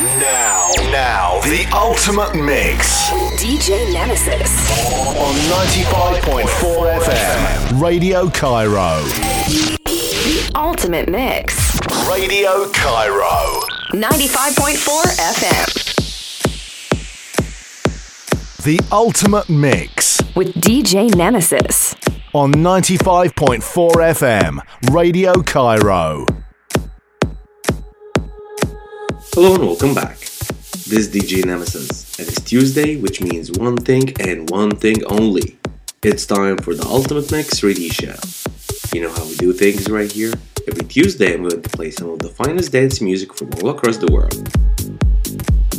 Now, now, the ultimate mix. DJ Nemesis. On 95.4 FM. Radio Cairo. The ultimate mix. Radio Cairo. 95.4 FM. The ultimate mix. With DJ Nemesis. On 95.4 FM. Radio Cairo. Hello and welcome back. This is DJ Nemesis, and it's Tuesday, which means one thing and one thing only. It's time for the Ultimate Mix Radio Show. You know how we do things right here? Every Tuesday, I'm going to play some of the finest dance music from all across the world.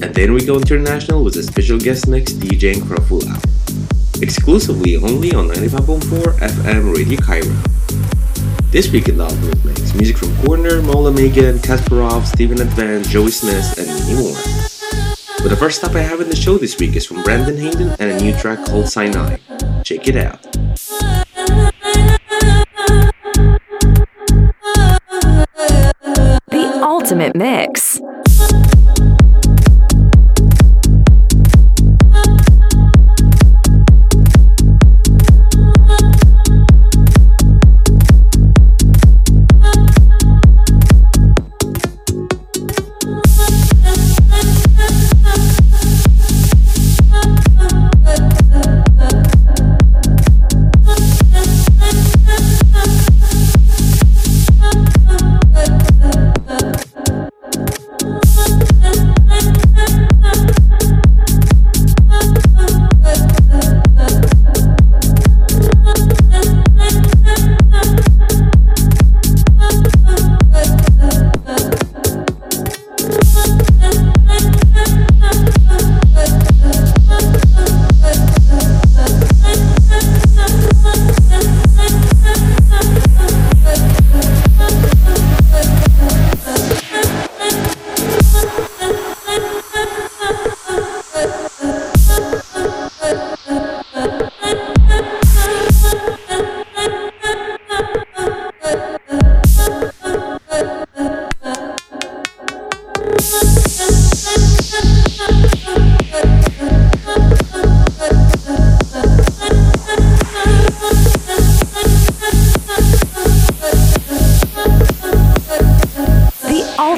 And then we go international with a special guest mix DJing for a full hour. Exclusively only on 95.4 FM Radio Cairo. This week in the Mix, music from Corner, Mola Megan, Kasparov, Steven Advance, Joey Smith, and many more. But the first stop I have in the show this week is from Brandon Hayden and a new track called Sinai. Check it out. The Ultimate Mix.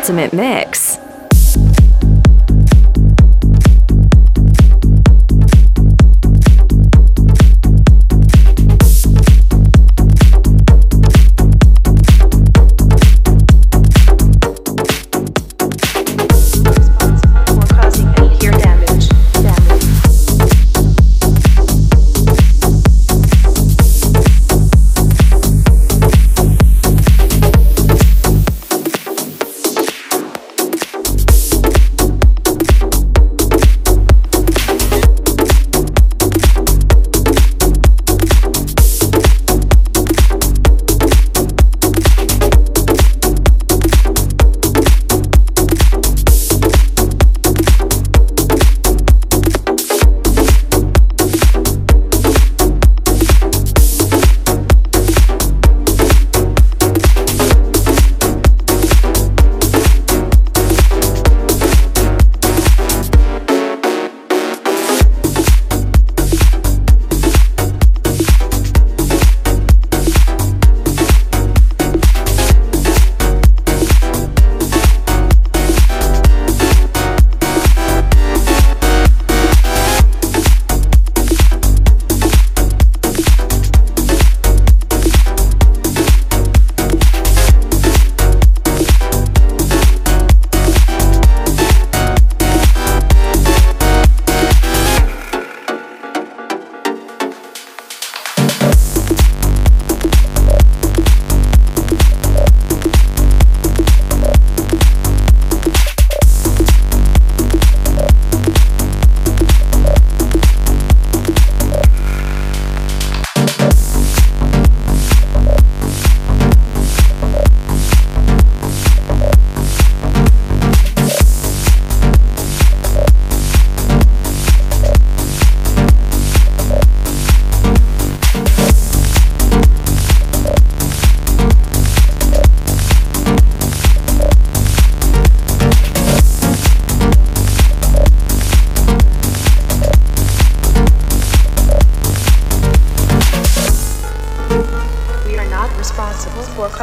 Ultimate Mix.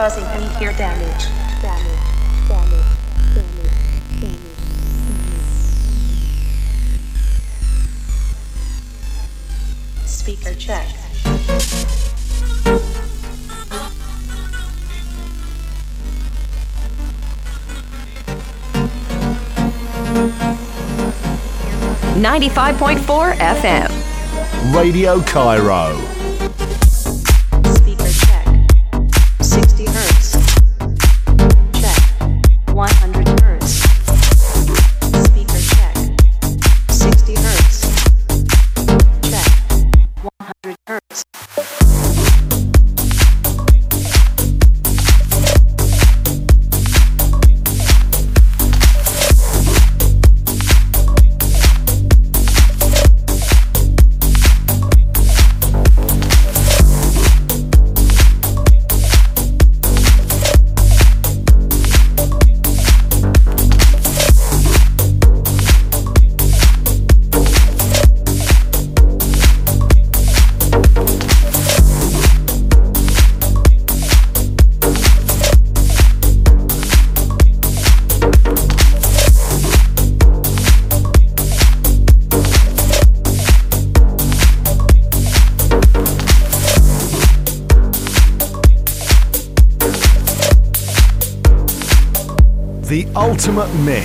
Causing any ear damage. Damage. Damage. Damage. Damage. Speaker check. Ninety-five point four FM. Radio Cairo. Ultimate mix.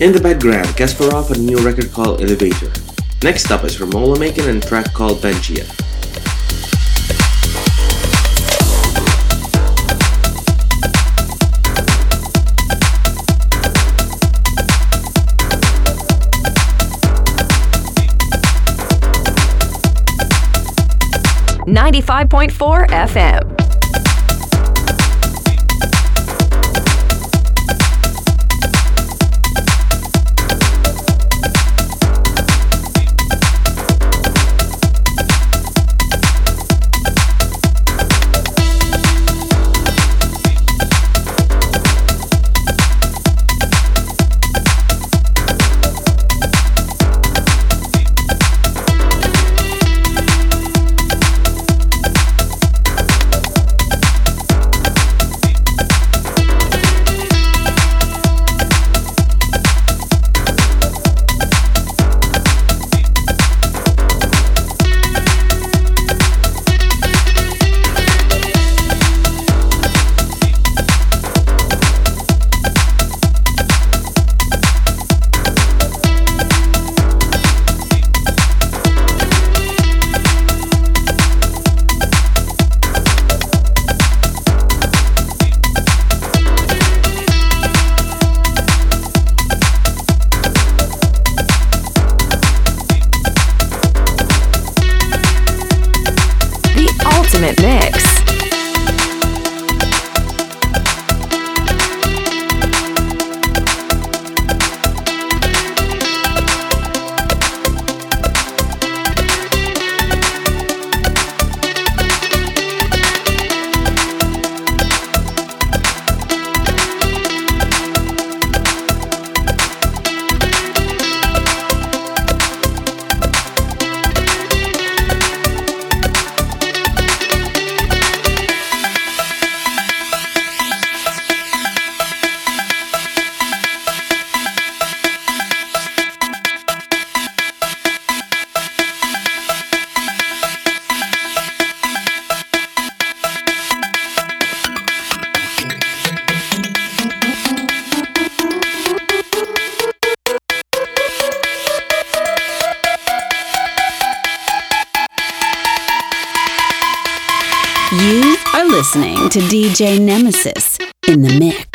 In the background, Kasparov and a new record called Elevator. Next up is Romola making a track called Benchia. Ninety-five point four FM. Listening to DJ Nemesis in the mix.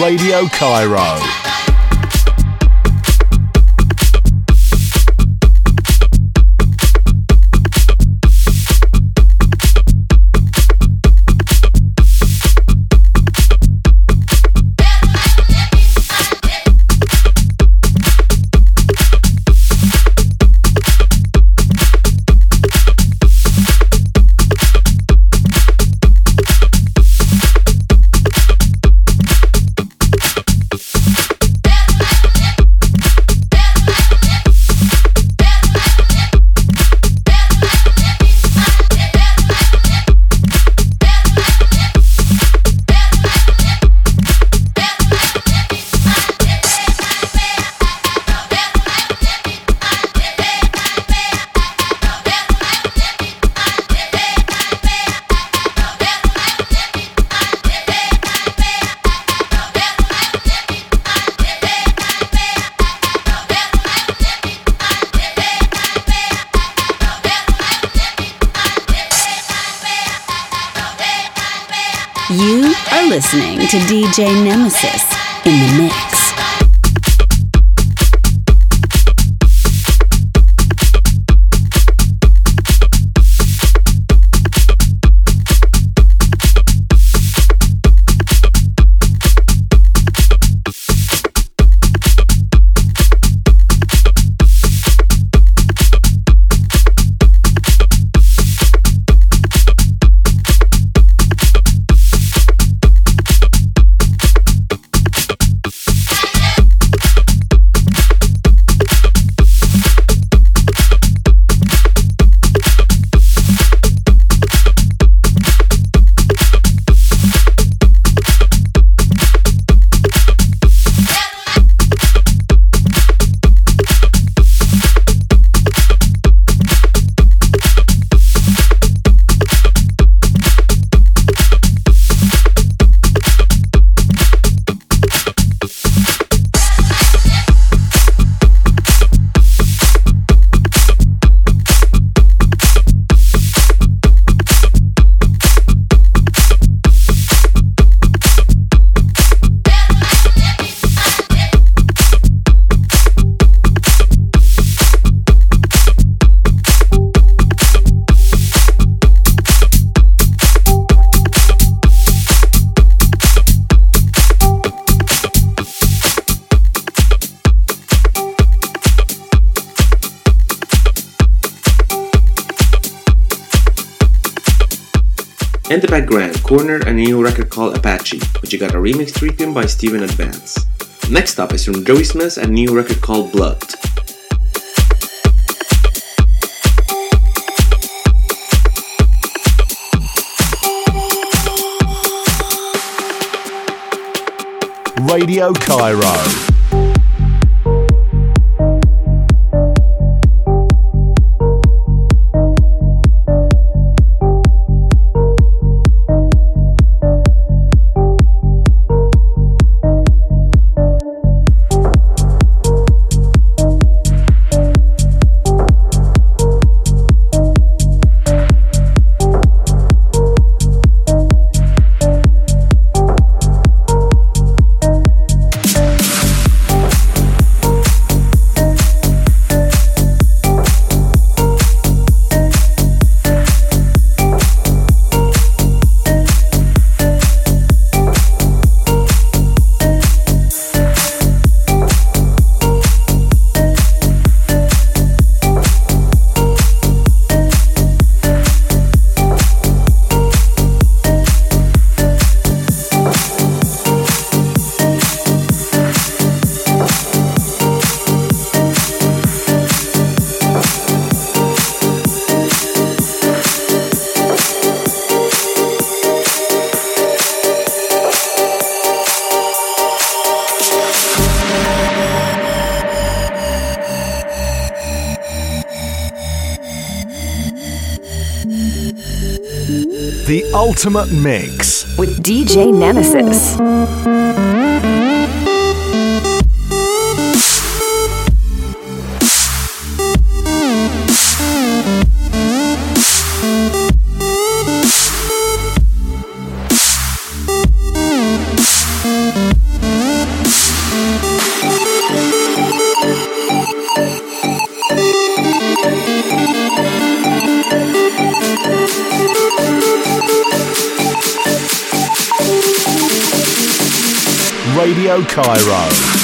Radio Cairo. DJ Nemesis Corner a new record called Apache, which you got a remix treatment by Steven Advance. Next up is from Joey Smith a new record called Blood. Radio Cairo. Ultimate Mix with DJ Nemesis. Cairo.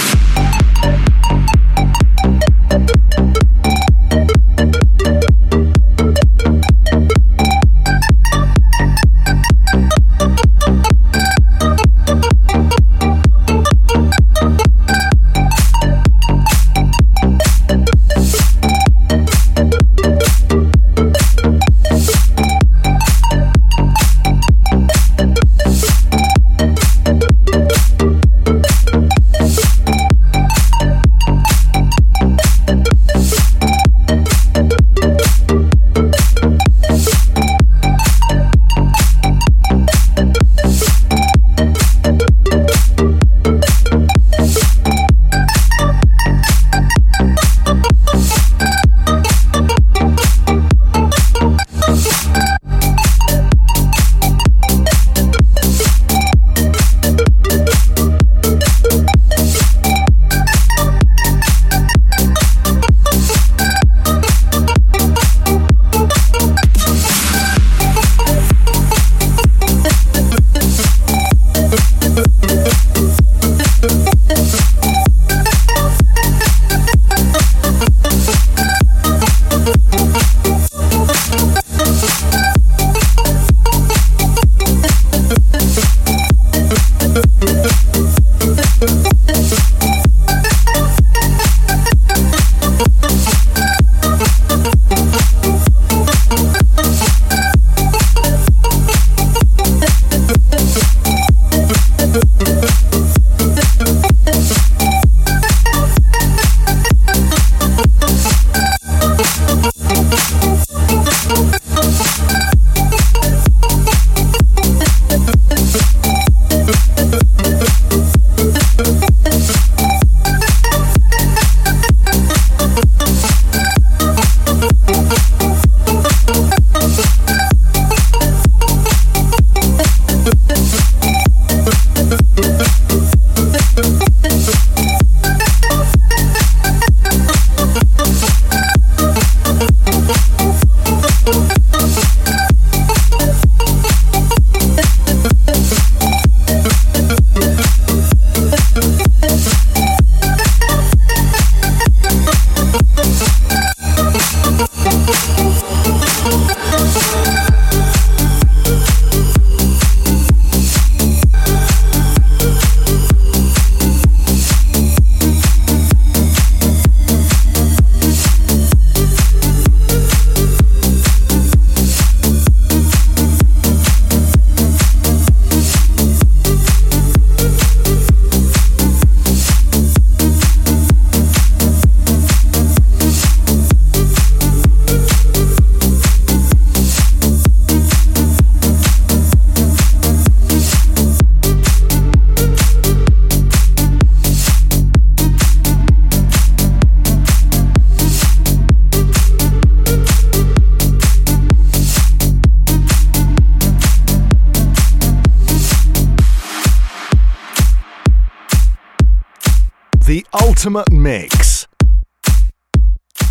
Ultimate Mix.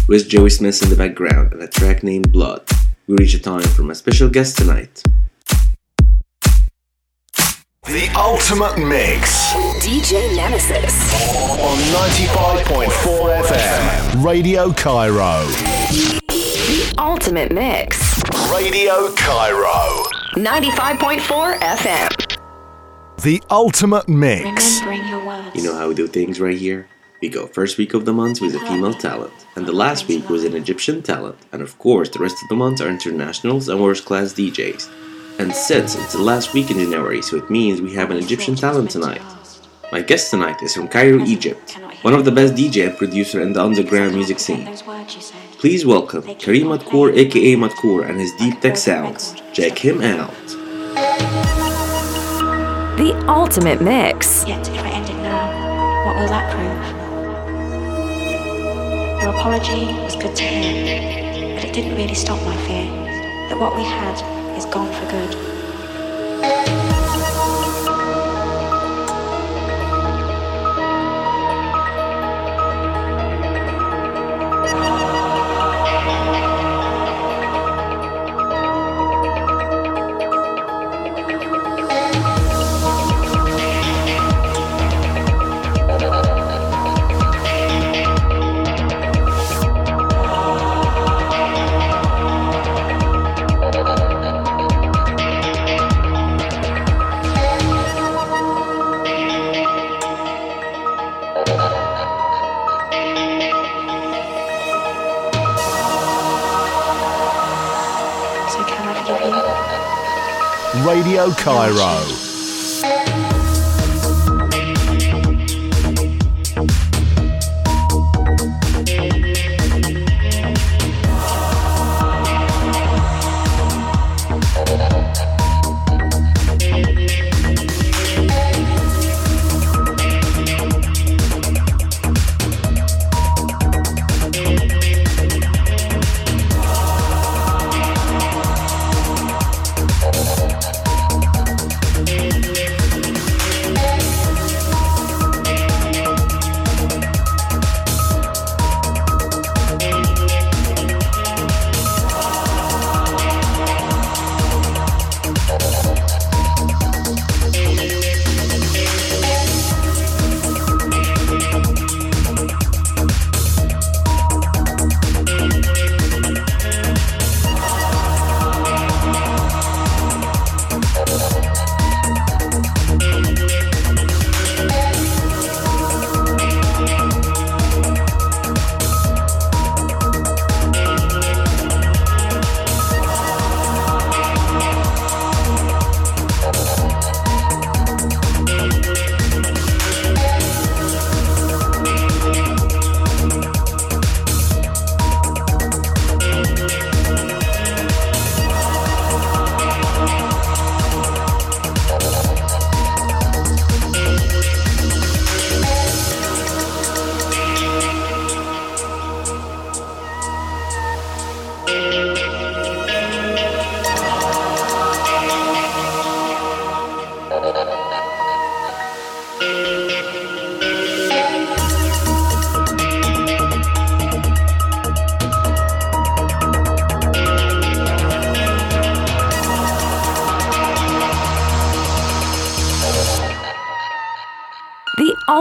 With Joey Smith in the background and a track named Blood, we reach a time for my special guest tonight. The Ultimate Mix DJ Nemesis. on 95.4 FM. Radio Cairo. The Ultimate Mix. Radio Cairo. 95.4 FM. The Ultimate Mix. Remembering your words. You know how we do things right here? We go first week of the month with a female talent, and the last week was an Egyptian talent, and of course the rest of the month are internationals and world class DJs. And since it's the last week in January, so it means we have an Egyptian talent tonight. My guest tonight is from Cairo, Egypt, one of the best DJ and producer in the underground music scene. Those words you said. Please welcome Kareem Madkour aka Madkour and his deep tech sounds. Check him out. The Ultimate Mix. Yet if I end it now, what will that prove? Apology was good to hear, but it didn't really stop my fear that what we had is gone for good. Cairo.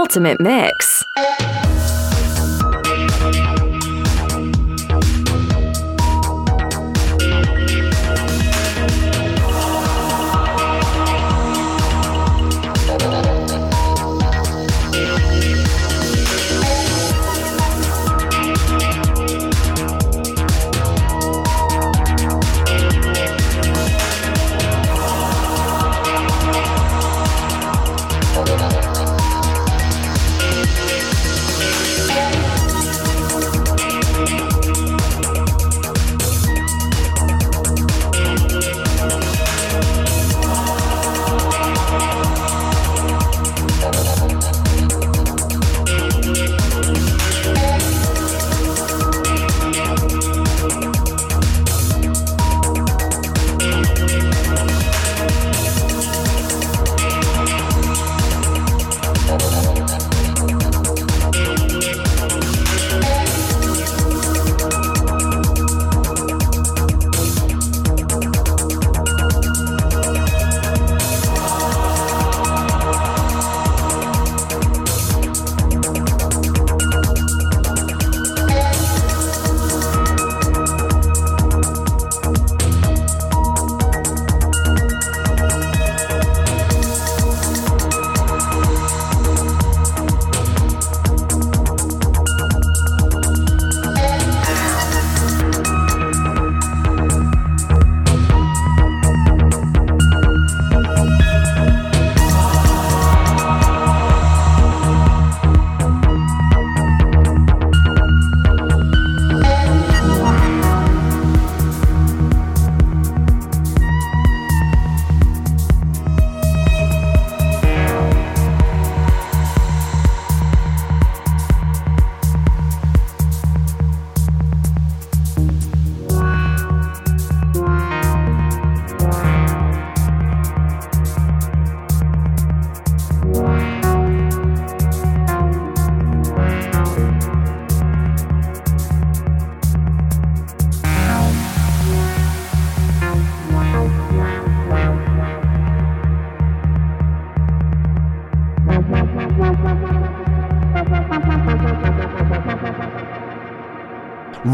Ultimate Mix.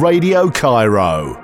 Radio Cairo.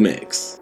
Mix.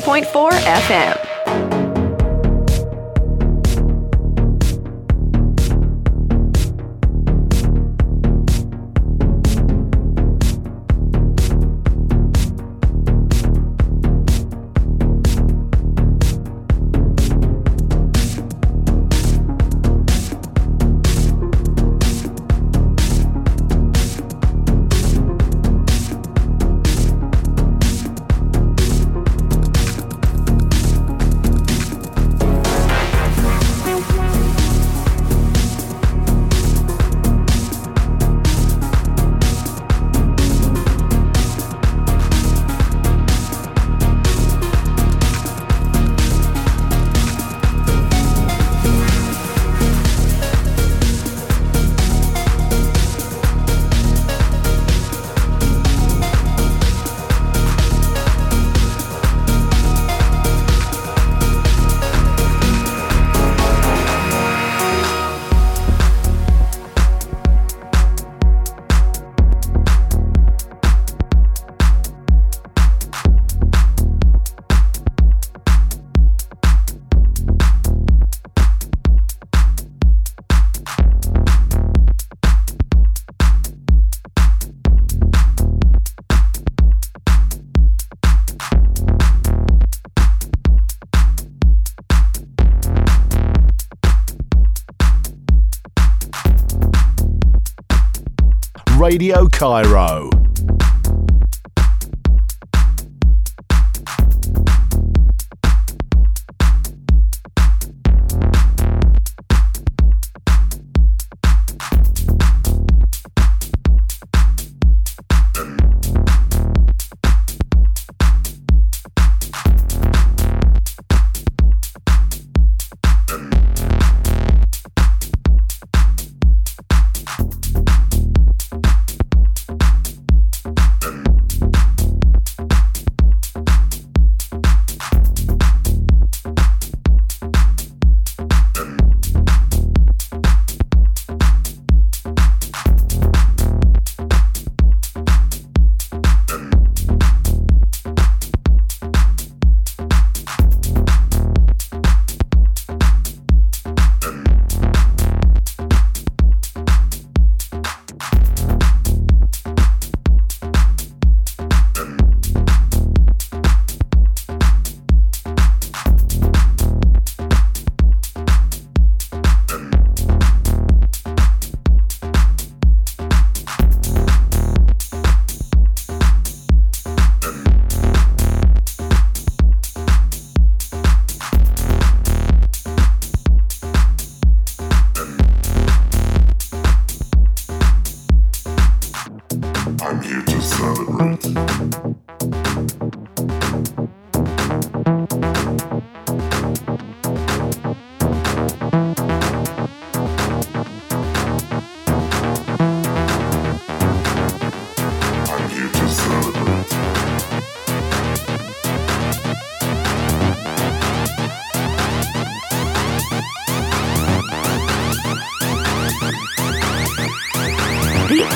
95.4 FM. Radio Cairo.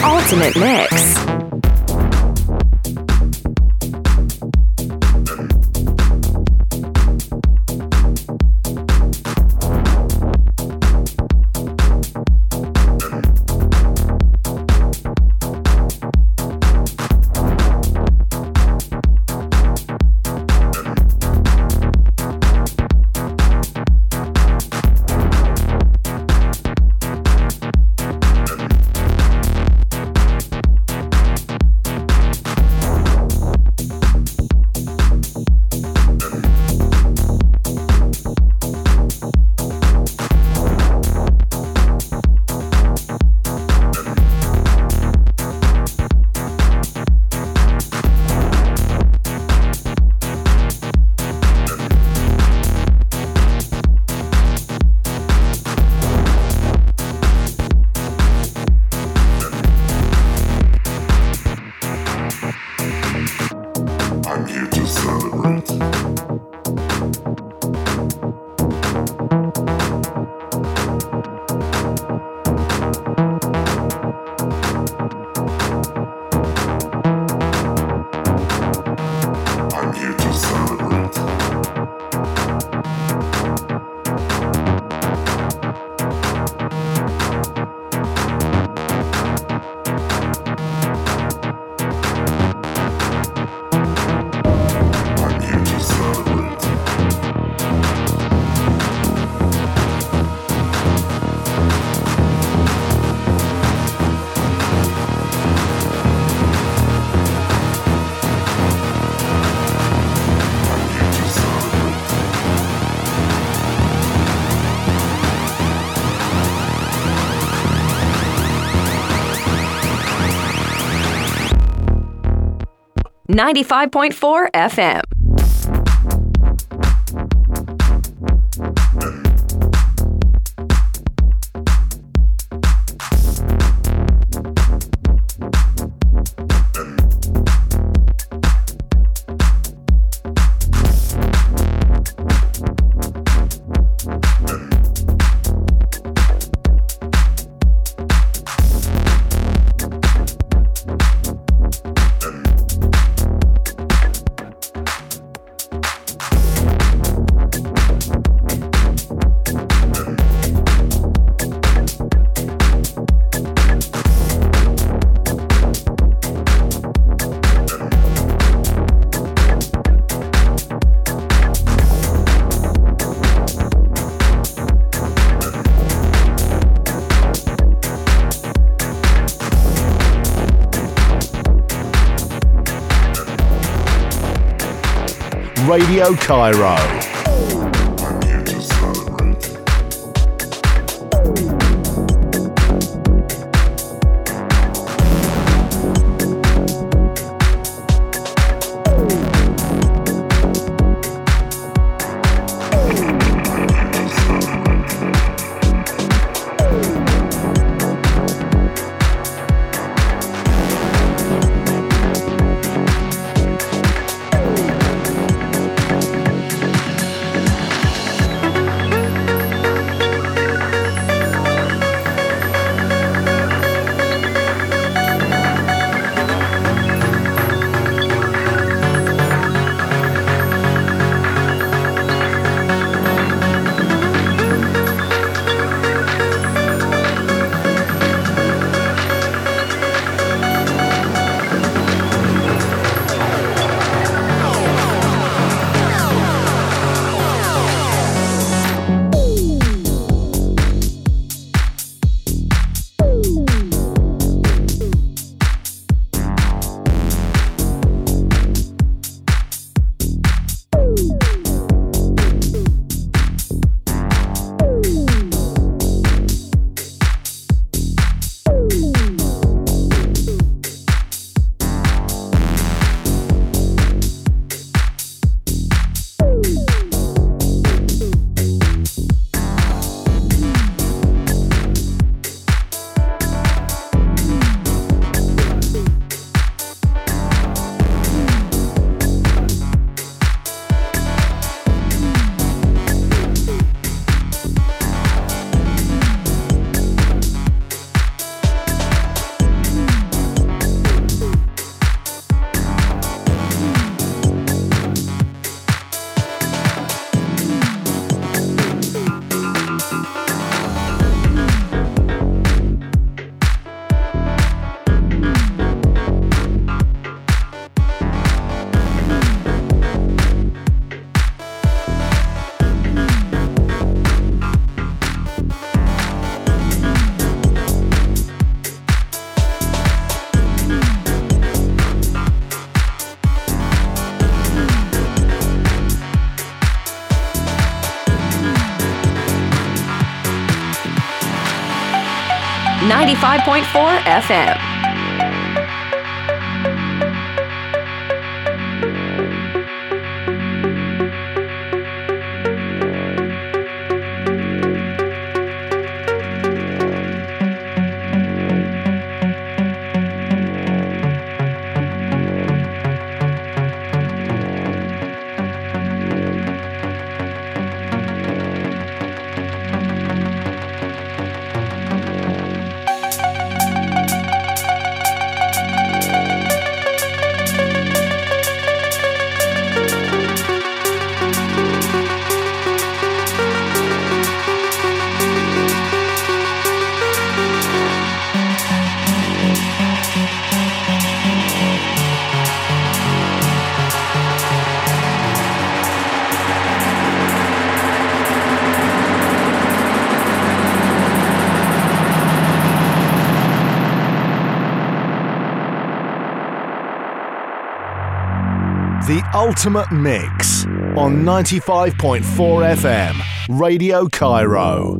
Ultimate mix. 95.4 FM. Radio Cairo. Ninety-five point oh four FM. Ultimate Mix on 95.4 FM, Radio Cairo.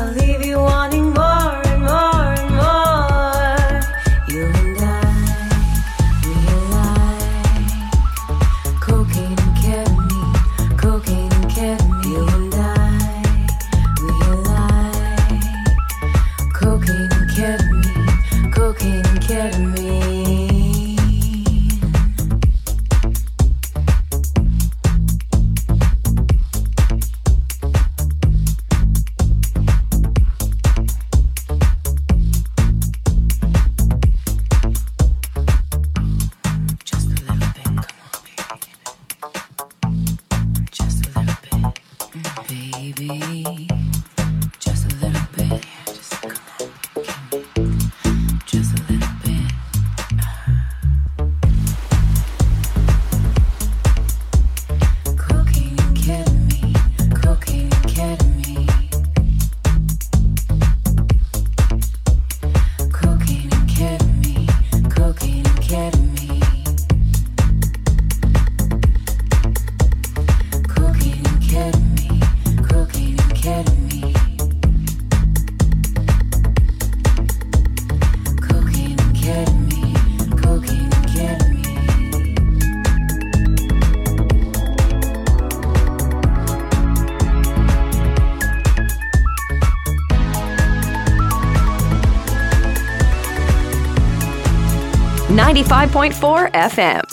I'll leave you on. 100.4 FM.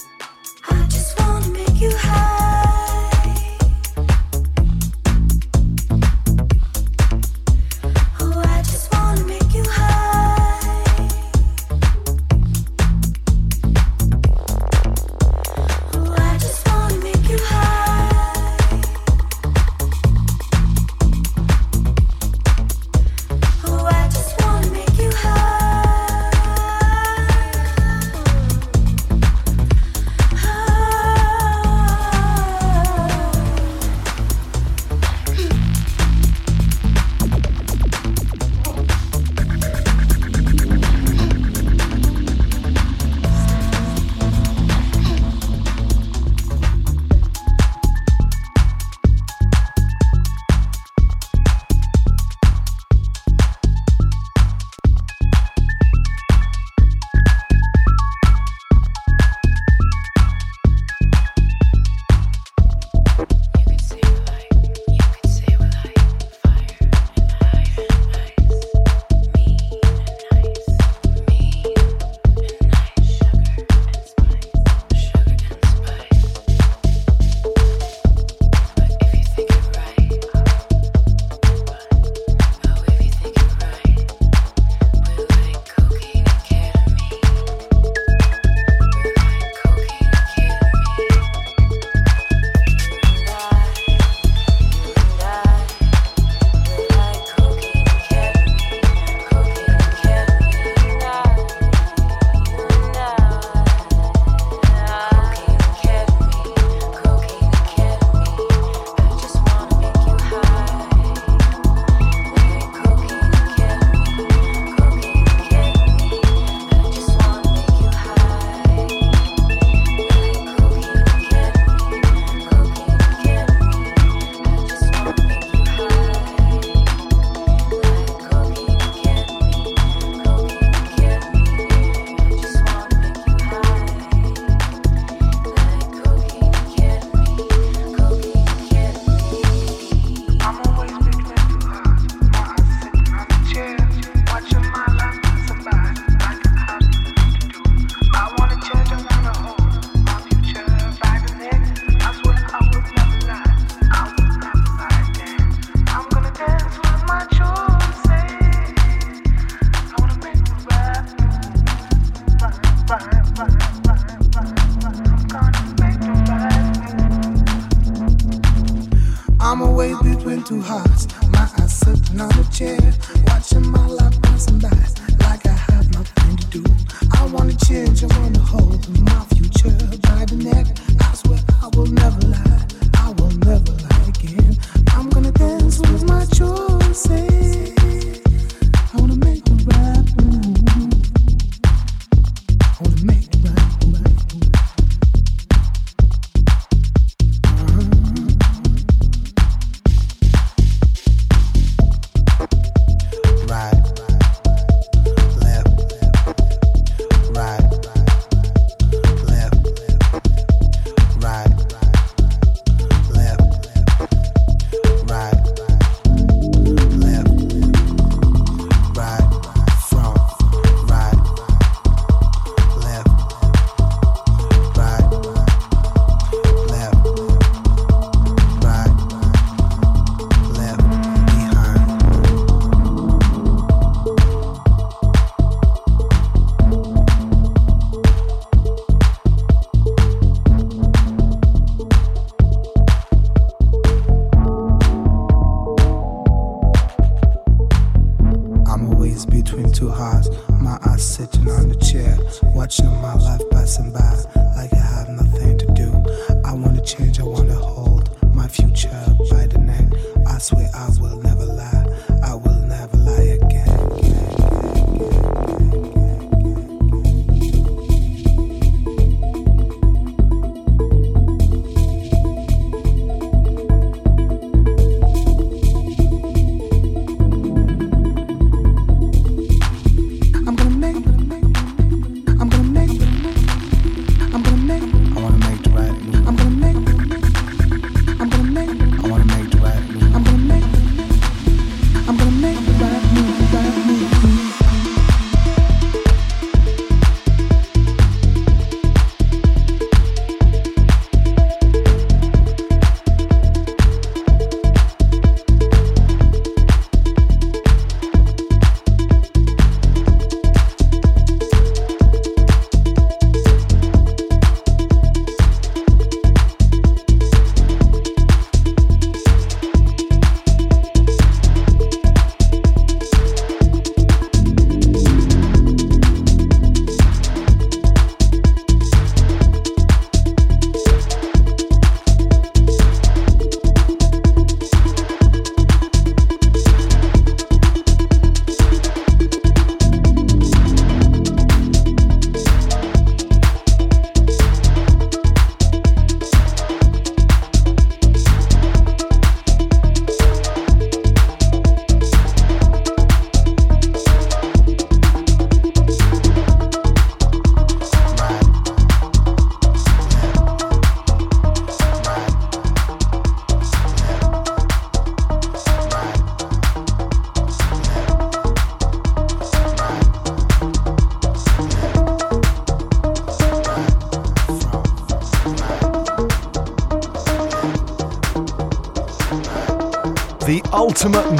Ultimate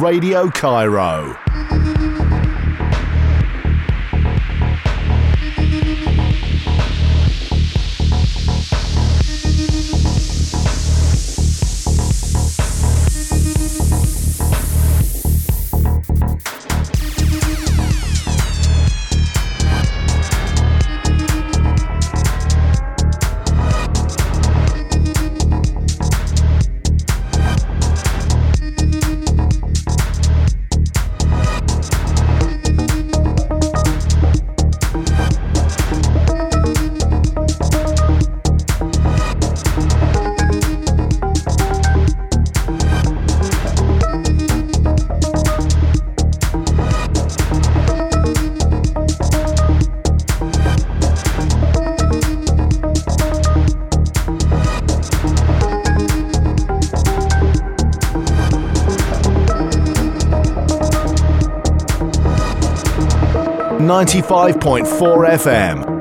Radio Cairo. Ninety-five point four FM.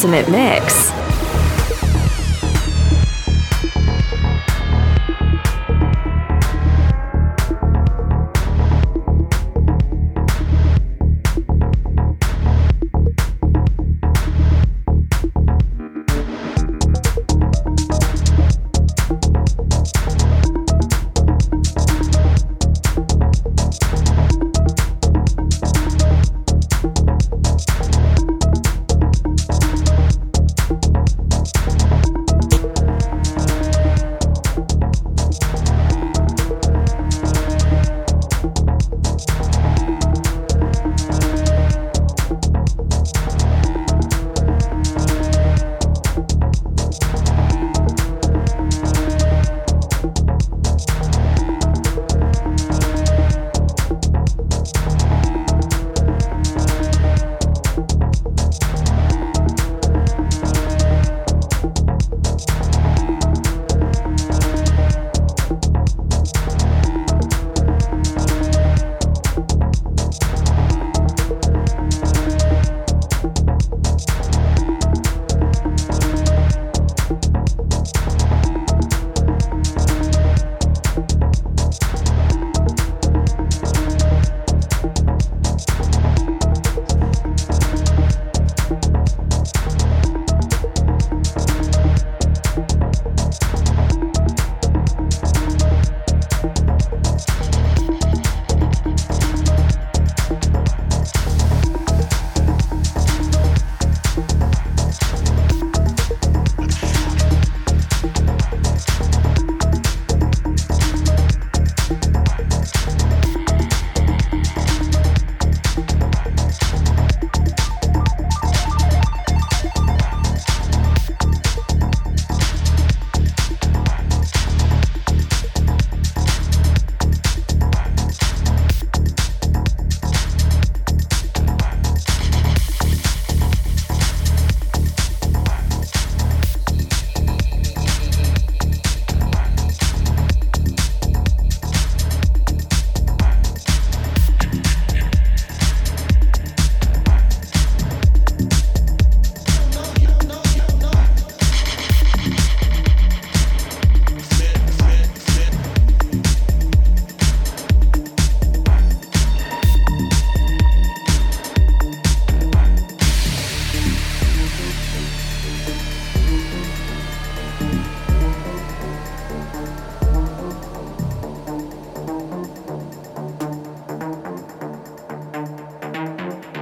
Ultimate mix.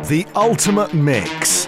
The Ultimate Mix.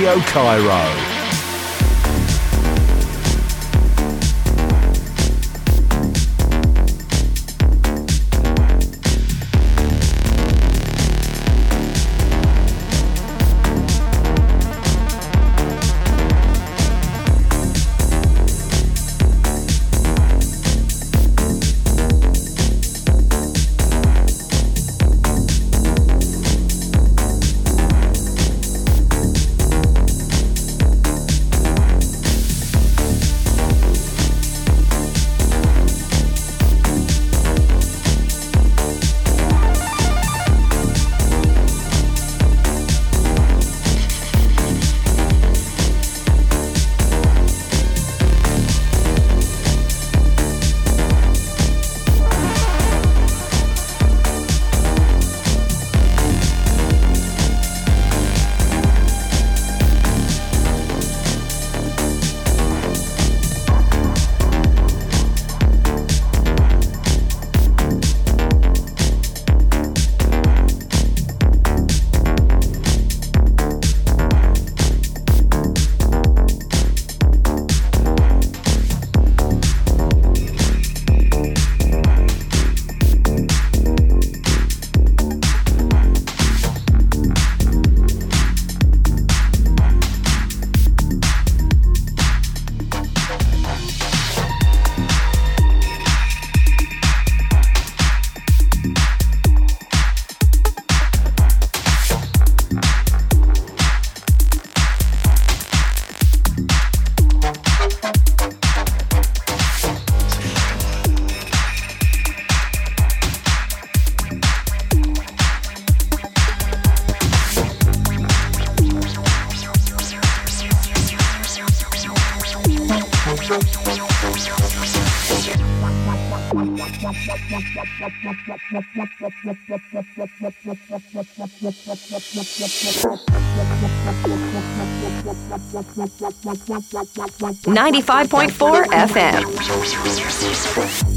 Radio Cairo. 95.4 FM.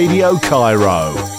Radio Cairo.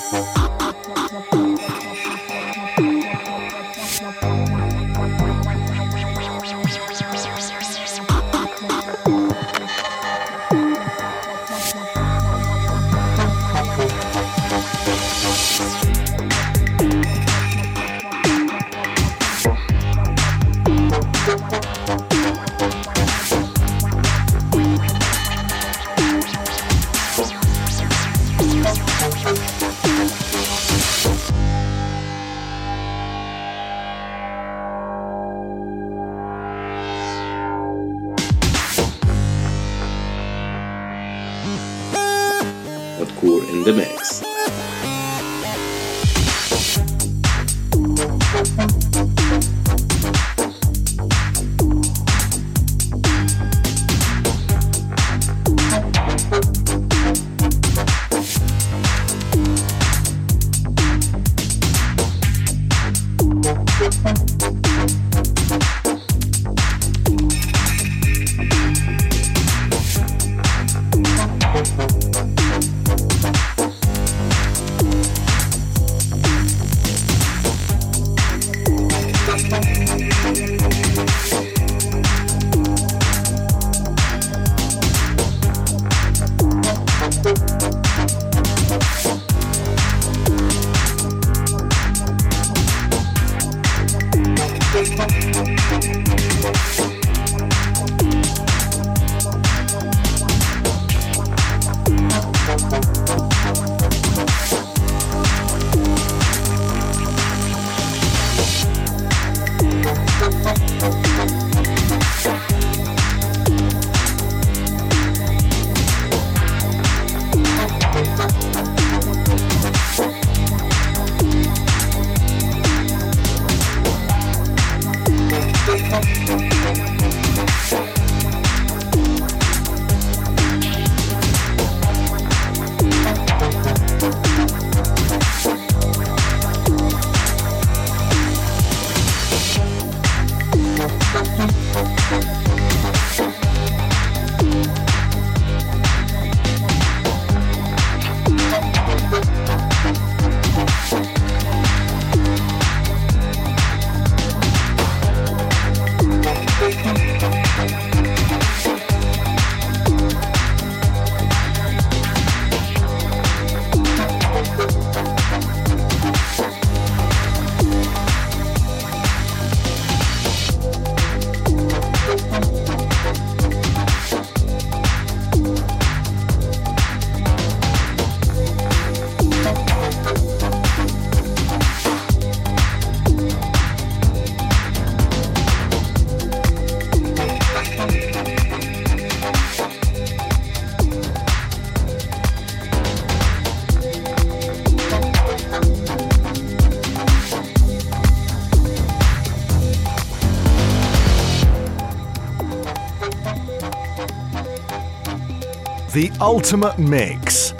The Ultimate Mix.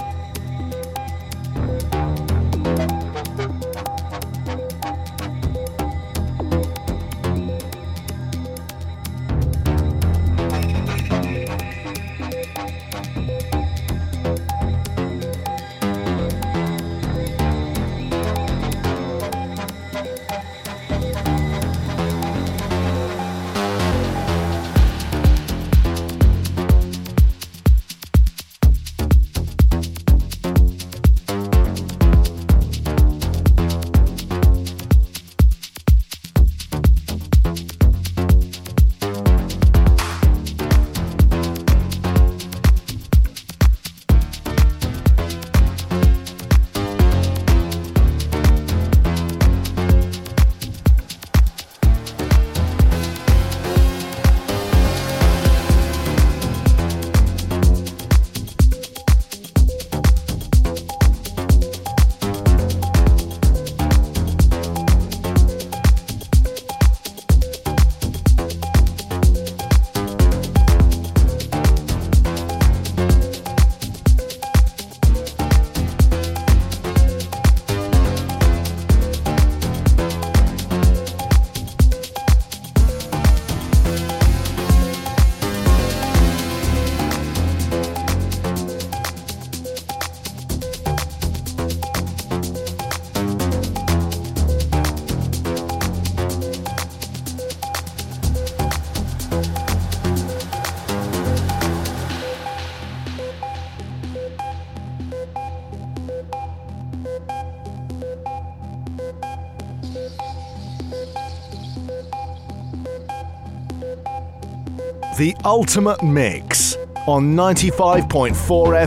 The Ultimate Mix on 95.4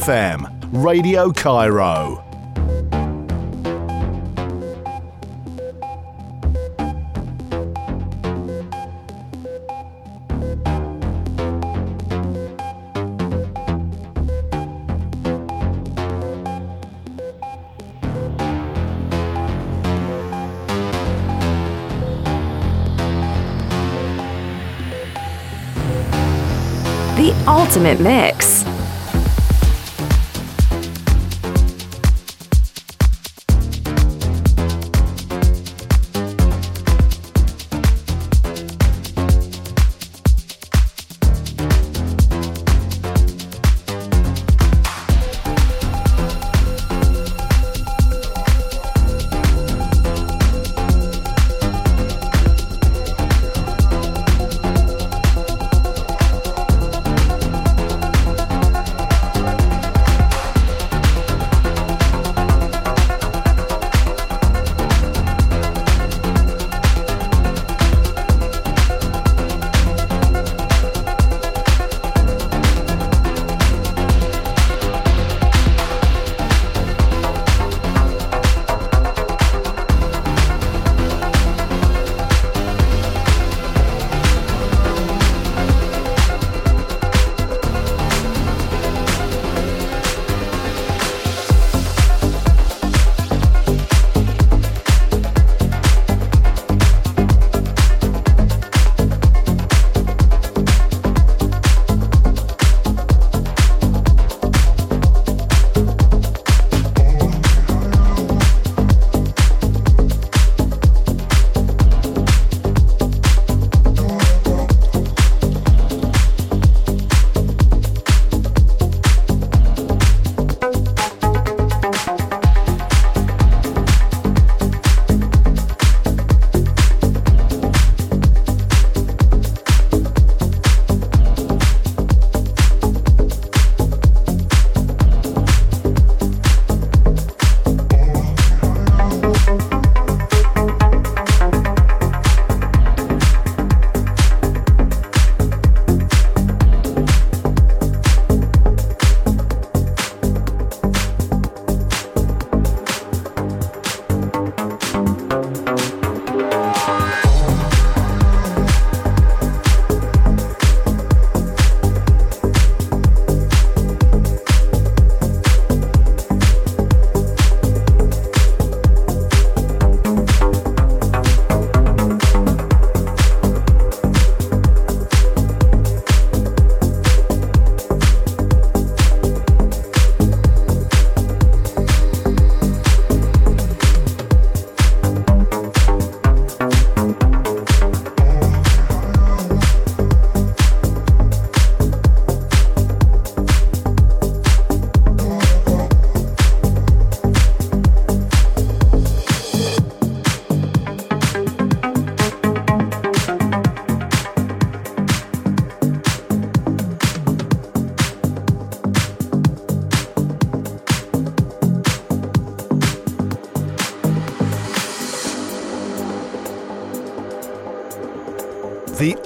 FM, Radio Cairo. Ultimate mix.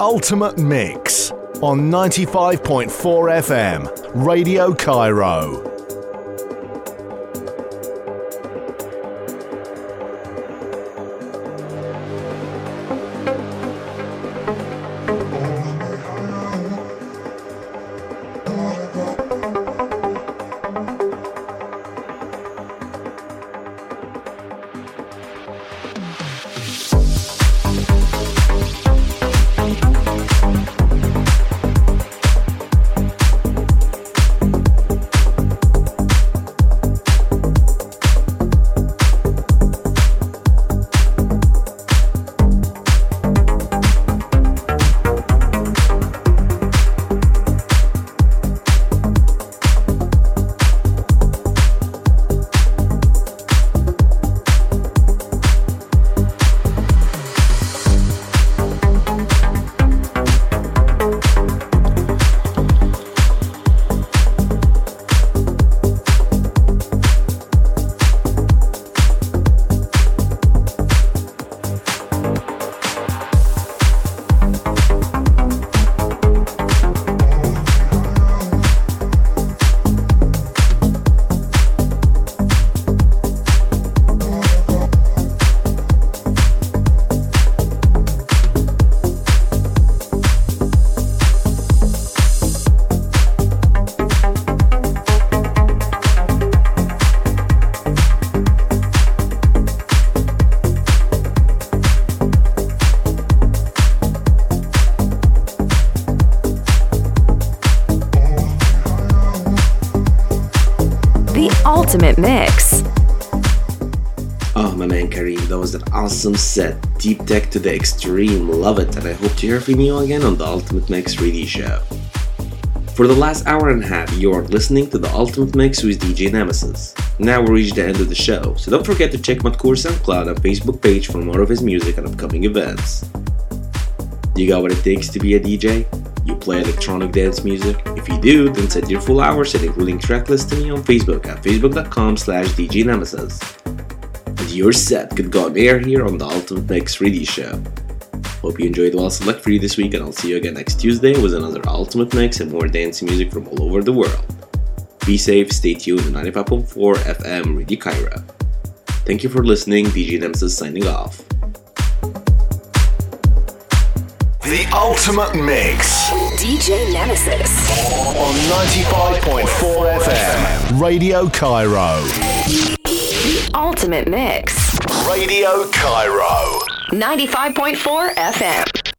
Ultimate Mix on 95.4 FM, Radio Cairo. Was an awesome set. Deep tech to the extreme. Love it. And I hope to hear from you again on the Ultimate Mix Radio Show. For the last hour and a half, you're listening to the Ultimate Mix with DJ Nemesis. Now we reach the end of the show, so don't forget to check Madkour SoundCloud and Facebook page for more of his music and upcoming events. You got what it takes to be a DJ? You play electronic dance music? If you do, then send your full hours and including tracklist to me on Facebook at facebook.com slash DJ Nemesis. And your set could go on air here on the Ultimate Mix Radio Show. Hope you enjoyed what I select for you this week, and I'll see you again next Tuesday with another Ultimate Mix and more dance music from all over the world. Be safe, stay tuned to 95.4 FM Radio Cairo. Thank you for listening, DJ Nemesis signing off. The Ultimate Mix DJ Nemesis. on 95.4 FM. Radio Cairo. Ultimate mix. Radio Cairo. 95.4 FM.